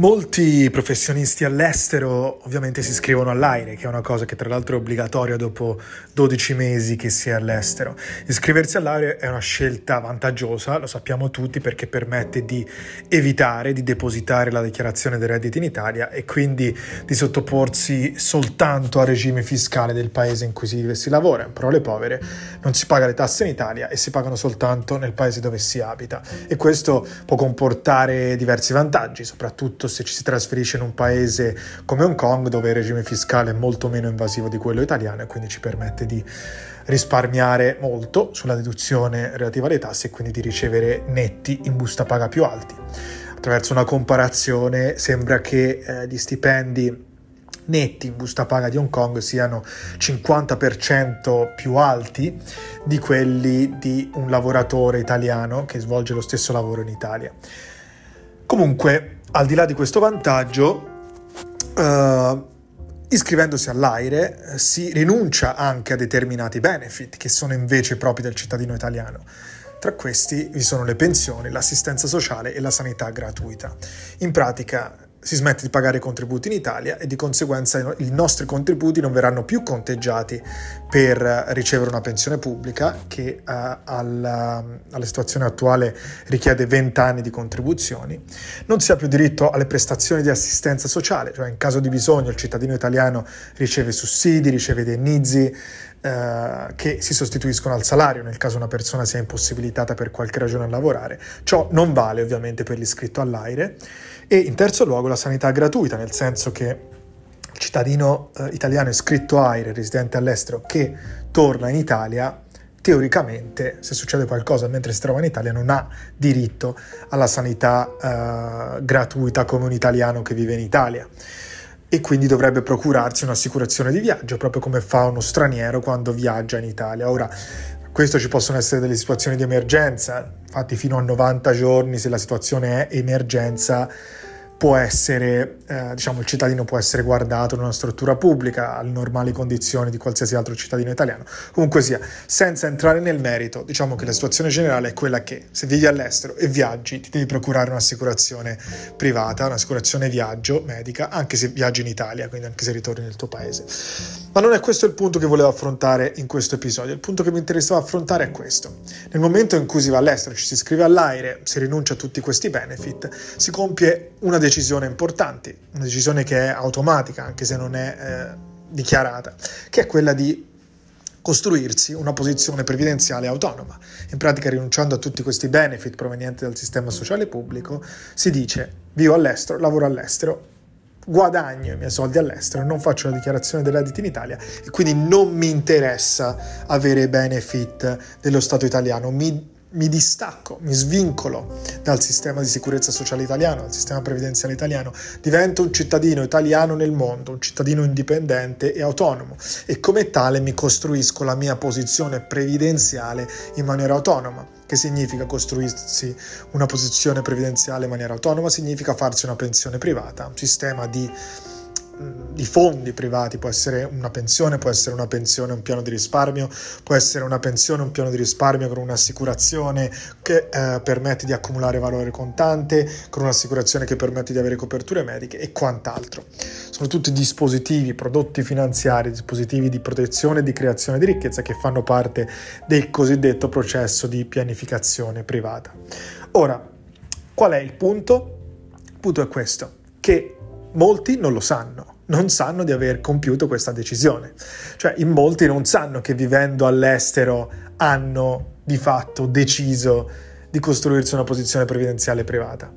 Molti professionisti all'estero ovviamente si iscrivono all'AIRE, che è una cosa che tra l'altro è obbligatoria dopo 12 mesi che si è all'estero. Iscriversi all'AIRE è una scelta vantaggiosa, lo sappiamo tutti, perché permette di evitare di depositare la dichiarazione dei redditi in Italia e quindi di sottoporsi soltanto al regime fiscale del paese in cui si, si lavora. In parole povere, non si paga le tasse in Italia e si pagano soltanto nel paese dove si abita. E questo può comportare diversi vantaggi, soprattutto se ci si trasferisce in un paese come Hong Kong dove il regime fiscale è molto meno invasivo di quello italiano e quindi ci permette di risparmiare molto sulla deduzione relativa alle tasse e quindi di ricevere netti in busta paga più alti. Attraverso una comparazione sembra che eh, gli stipendi netti in busta paga di Hong Kong siano 50% più alti di quelli di un lavoratore italiano che svolge lo stesso lavoro in Italia. Comunque, al di là di questo vantaggio, uh, iscrivendosi all'AIRE eh, si rinuncia anche a determinati benefit che sono invece propri del cittadino italiano. Tra questi vi sono le pensioni, l'assistenza sociale e la sanità gratuita. In pratica si smette di pagare i contributi in Italia e di conseguenza i nostri contributi non verranno più conteggiati per ricevere una pensione pubblica che uh, alla, alla, situazione attuale richiede 20 anni di contribuzioni. Non si ha più diritto alle prestazioni di assistenza sociale, cioè in caso di bisogno il cittadino italiano riceve sussidi, riceve indennizzi, Uh, che si sostituiscono al salario nel caso una persona sia impossibilitata per qualche ragione a lavorare. Ciò non vale ovviamente per l'iscritto all'AIRE e in terzo luogo la sanità gratuita, nel senso che il cittadino eh, italiano iscritto AIRE, residente all'estero, che torna in Italia, teoricamente, se succede qualcosa mentre si trova in Italia, non ha diritto alla sanità eh, gratuita come un italiano che vive in Italia e quindi dovrebbe procurarsi un'assicurazione di viaggio, proprio come fa uno straniero quando viaggia in Italia. Ora, questo ci possono essere delle situazioni di emergenza, infatti fino a 90 giorni se la situazione è emergenza può essere, eh, diciamo, il cittadino può essere guardato in una struttura pubblica alle normali condizioni di qualsiasi altro cittadino italiano. Comunque sia, senza entrare nel merito, diciamo che la situazione generale è quella che se vivi all'estero e viaggi ti devi procurare un'assicurazione privata, un'assicurazione viaggio medica, anche se viaggi in Italia, quindi anche se ritorni nel tuo paese. Ma non è questo il punto che volevo affrontare in questo episodio, il punto che mi interessava affrontare è questo. Nel momento in cui si va all'estero, ci si iscrive all'aire, si rinuncia a tutti questi benefit, si compie una decisione decisione importante, una decisione che è automatica anche se non è eh, dichiarata, che è quella di costruirsi una posizione previdenziale autonoma. In pratica rinunciando a tutti questi benefit provenienti dal sistema sociale pubblico, si dice vivo all'estero, lavoro all'estero, guadagno i miei soldi all'estero, non faccio la dichiarazione dei redditi in Italia e quindi non mi interessa avere benefit dello Stato italiano, mi mi distacco, mi svincolo dal sistema di sicurezza sociale italiano, dal sistema previdenziale italiano, divento un cittadino italiano nel mondo, un cittadino indipendente e autonomo e come tale mi costruisco la mia posizione previdenziale in maniera autonoma. Che significa costruirsi una posizione previdenziale in maniera autonoma? Significa farsi una pensione privata, un sistema di di fondi privati, può essere una pensione, può essere una pensione, un piano di risparmio, può essere una pensione, un piano di risparmio con un'assicurazione che eh, permette di accumulare valore contante, con un'assicurazione che permette di avere coperture mediche e quant'altro. Sono tutti dispositivi, prodotti finanziari, dispositivi di protezione e di creazione di ricchezza che fanno parte del cosiddetto processo di pianificazione privata. Ora, qual è il punto? Il punto è questo, che molti non lo sanno, non sanno di aver compiuto questa decisione. Cioè, in molti non sanno che vivendo all'estero hanno di fatto deciso di costruirsi una posizione previdenziale privata.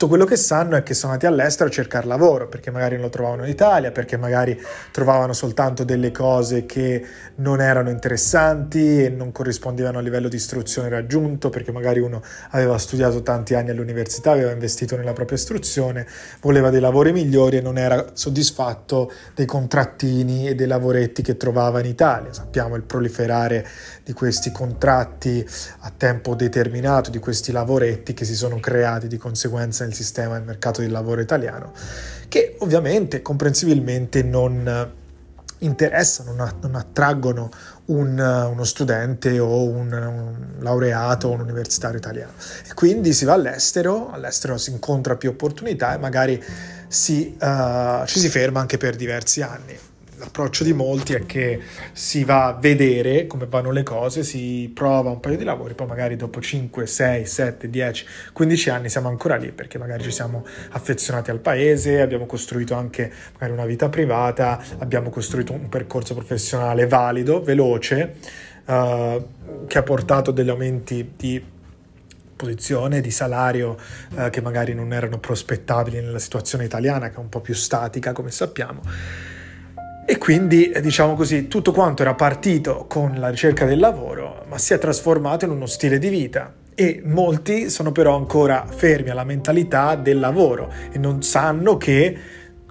Tutto quello che sanno è che sono andati all'estero a cercare lavoro, perché magari non lo trovavano in Italia, perché magari trovavano soltanto delle cose che non erano interessanti e non corrispondevano al livello di istruzione raggiunto, perché magari uno aveva studiato tanti anni all'università, aveva investito nella propria istruzione, voleva dei lavori migliori e non era soddisfatto dei contrattini e dei lavoretti che trovava in Italia. Sappiamo il proliferare di questi contratti a tempo determinato, di questi lavoretti che si sono creati di conseguenza nel sistema del mercato del lavoro italiano, che ovviamente comprensibilmente non interessano, non, attraggono un, uno studente o un, un, laureato o un universitario italiano. E quindi si va all'estero, all'estero si incontra più opportunità e magari si, uh, ci si ferma anche per diversi anni l'approccio di molti è che si va a vedere come vanno le cose, si prova un paio di lavori, poi magari dopo 5, 6, 7, 10, 15 anni siamo ancora lì perché magari ci siamo affezionati al paese, abbiamo costruito anche magari una vita privata, abbiamo costruito un percorso professionale valido, veloce, uh, che ha portato degli aumenti di posizione, di salario uh, che magari non erano prospettabili nella situazione italiana che è un po' più statica come sappiamo e quindi, diciamo così, tutto quanto era partito con la ricerca del lavoro, ma si è trasformato in uno stile di vita. E molti sono però ancora fermi alla mentalità del lavoro e non sanno che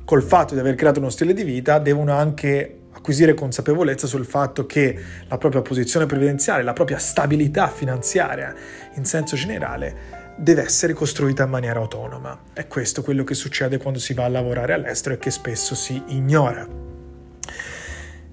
col fatto di aver creato uno stile di vita devono anche acquisire consapevolezza sul fatto che la propria posizione previdenziale, la propria stabilità finanziaria in senso generale deve essere costruita in maniera autonoma. È questo quello che succede quando si va a lavorare all'estero e che spesso si ignora.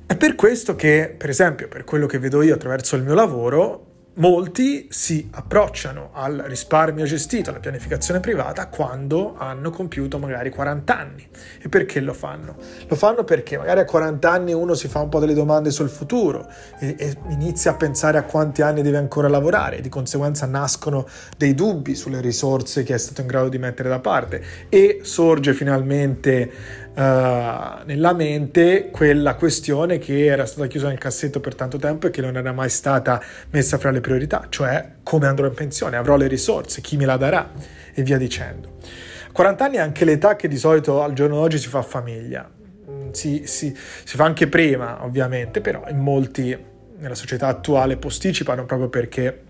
È per questo che, per esempio, per quello che vedo io attraverso il mio lavoro, molti si approcciano al risparmio gestito, alla pianificazione privata quando hanno compiuto magari 40 anni. E perché lo fanno? Lo fanno perché magari a 40 anni uno si fa un po' delle domande sul futuro e, e inizia a pensare a quanti anni deve ancora lavorare, di conseguenza nascono dei dubbi sulle risorse che è stato in grado di mettere da parte e sorge finalmente nella mente quella questione che era stata chiusa nel cassetto per tanto tempo e che non era mai stata messa fra le priorità, cioè come andrò in pensione, avrò le risorse, chi me la darà e via dicendo. 40 anni è anche l'età che di solito al giorno d'oggi si fa famiglia. Mm, si, si, si fa anche prima, ovviamente, però in molti nella società attuale posticipano proprio perché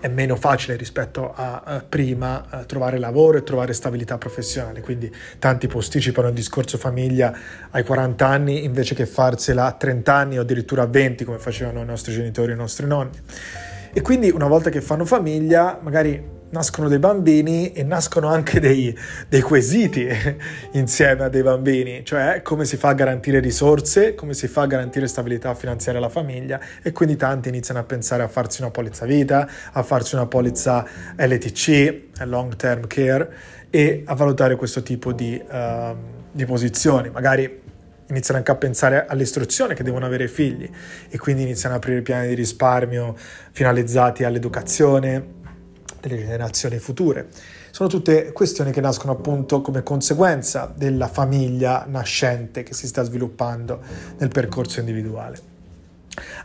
è meno facile rispetto a, a prima a trovare lavoro e trovare stabilità professionale, quindi tanti posticipano il discorso famiglia ai 40 anni invece che farsela a 30 anni o addirittura a 20 come facevano i nostri genitori e i nostri nonni. E quindi una volta che fanno famiglia, magari nascono dei bambini e nascono anche dei, dei, quesiti insieme a dei bambini, cioè come si fa a garantire risorse, come si fa a garantire stabilità finanziaria alla famiglia e quindi tanti iniziano a pensare a farsi una polizza vita, a farsi una polizza LTC, long term care e a valutare questo tipo di, uh, di posizioni, magari iniziano anche a pensare all'istruzione che devono avere figli e quindi iniziano a aprire piani di risparmio finalizzati all'educazione, delle generazioni future. Sono tutte questioni che nascono appunto come conseguenza della famiglia nascente che si sta sviluppando nel percorso individuale.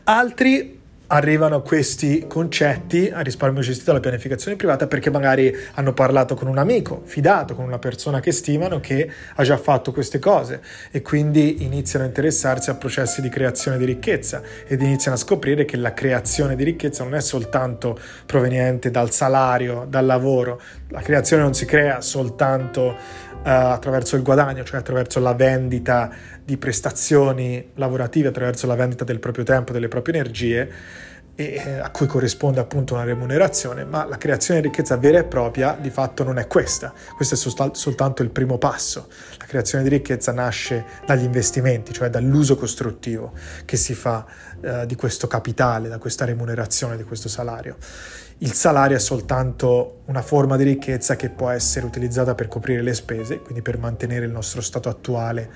Altri arrivano questi concetti a risparmio gestito alla pianificazione privata perché magari hanno parlato con un amico fidato, con una persona che stimano che ha già fatto queste cose e quindi iniziano a interessarsi a processi di creazione di ricchezza ed iniziano a scoprire che la creazione di ricchezza non è soltanto proveniente dal salario, dal lavoro, la creazione non si crea soltanto attraverso il guadagno, cioè attraverso la vendita di prestazioni lavorative attraverso la vendita del proprio tempo, delle proprie energie, e eh, a cui corrisponde appunto una remunerazione, ma la creazione di ricchezza vera e propria di fatto non è questa, questo è soltanto il primo passo. La creazione di ricchezza nasce dagli investimenti, cioè dall'uso costruttivo che si fa eh, di questo capitale, da questa remunerazione, di questo salario. Il salario è soltanto una forma di ricchezza che può essere utilizzata per coprire le spese, quindi per mantenere il nostro stato attuale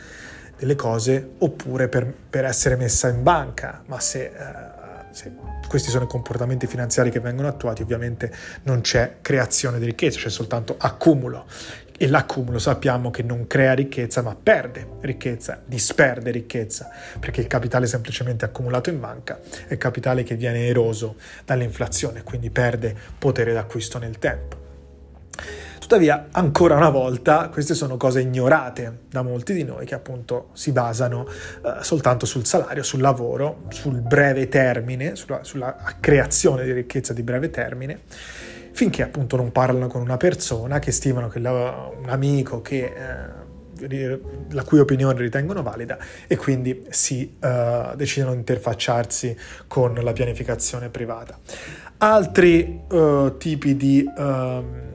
delle cose oppure per, per essere messa in banca, ma se eh, se questi sono i comportamenti finanziari che vengono attuati, ovviamente non c'è creazione di ricchezza, c'è soltanto accumulo. E l'accumulo sappiamo che non crea ricchezza, ma perde ricchezza, disperde ricchezza, perché il capitale semplicemente accumulato in banca è capitale che viene eroso dall'inflazione, quindi perde potere d'acquisto nel tempo. Tuttavia, ancora una volta, queste sono cose ignorate da molti di noi che appunto si basano eh, soltanto sul salario, sul lavoro, sul breve termine, sulla, sulla creazione di ricchezza di breve termine finché appunto non parlano con una persona che stimano che la, un amico che, eh, la cui opinione ritengono valida e quindi si uh, decidono di interfacciarsi con la pianificazione privata. Altri uh, tipi di...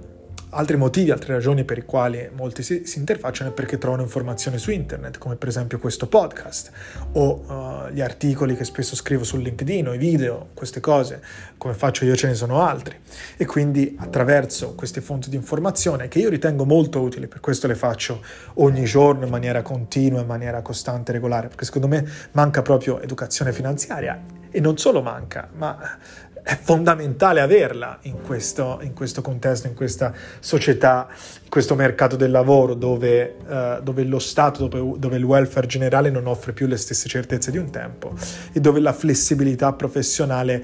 Altri motivi, altre ragioni per i quali molti si, si, interfacciano è perché trovano informazioni su internet, come per esempio questo podcast o uh, gli articoli che spesso scrivo su LinkedIn o i video, queste cose, come faccio io ce ne sono altri. E quindi attraverso queste fonti di informazione che io ritengo molto utili, per questo le faccio ogni giorno in maniera continua, in maniera costante e regolare, perché secondo me manca proprio educazione finanziaria e non solo manca, ma è fondamentale averla in questo, in questo, contesto, in questa società, in questo mercato del lavoro dove, uh, dove lo Stato, dove, dove, il welfare generale non offre più le stesse certezze di un tempo e dove la flessibilità professionale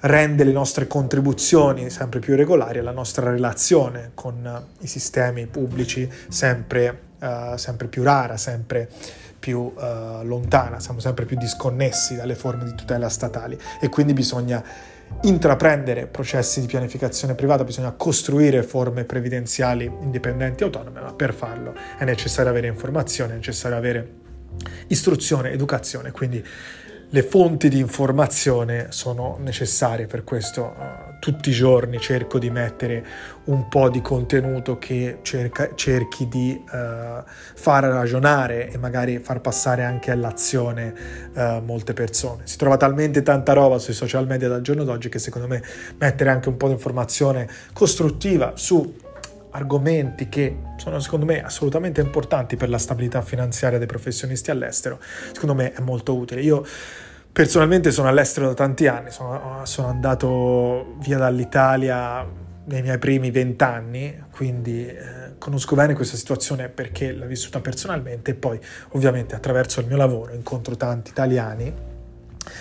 rende le nostre contribuzioni sempre più regolari e la nostra relazione con uh, i sistemi pubblici sempre, uh, sempre più rara, sempre più uh, lontana, siamo sempre più disconnessi dalle forme di tutela statali e quindi bisogna intraprendere processi di pianificazione privata, bisogna costruire forme previdenziali indipendenti e autonome, ma per farlo è necessario avere informazione, è necessario avere istruzione, educazione, quindi le fonti di informazione sono necessarie, per questo uh, tutti i giorni cerco di mettere un po' di contenuto che cerca, cerchi di uh, far ragionare e magari far passare anche all'azione uh, molte persone. Si trova talmente tanta roba sui social media dal giorno d'oggi che secondo me mettere anche un po' di informazione costruttiva su argomenti che sono secondo me assolutamente importanti per la stabilità finanziaria dei professionisti all'estero, secondo me è molto utile. Io personalmente sono all'estero da tanti anni, sono, sono andato via dall'Italia nei miei primi vent'anni, quindi eh, conosco bene questa situazione perché l'ho vissuta personalmente e poi ovviamente attraverso il mio lavoro incontro tanti italiani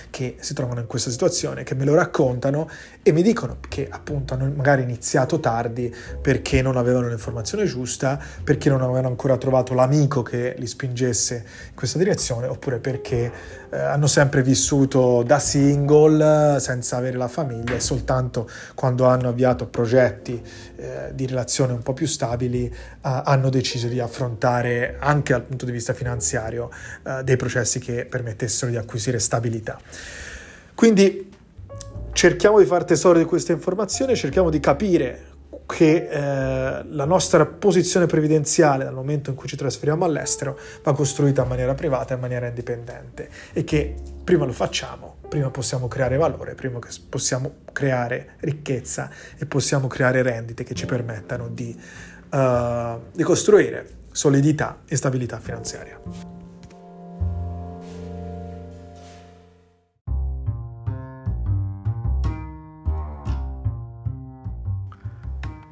che si trovano in questa situazione, che me lo raccontano e mi dicono che appunto hanno magari iniziato tardi perché non avevano l'informazione giusta, perché non avevano ancora trovato l'amico che li spingesse in questa direzione, oppure perché eh, hanno sempre vissuto da single senza avere la famiglia e soltanto quando hanno avviato progetti eh, di relazione un po' più stabili eh, hanno deciso di affrontare anche dal punto di vista finanziario eh, dei processi che permettessero di acquisire stabilità. Quindi cerchiamo di fare tesoro di queste informazioni, cerchiamo di capire che eh, la nostra posizione previdenziale dal momento in cui ci trasferiamo all'estero va costruita in maniera privata, in maniera indipendente e che prima lo facciamo, prima possiamo creare valore, prima possiamo creare ricchezza e possiamo creare rendite che ci permettano di, uh, di costruire solidità e stabilità finanziaria.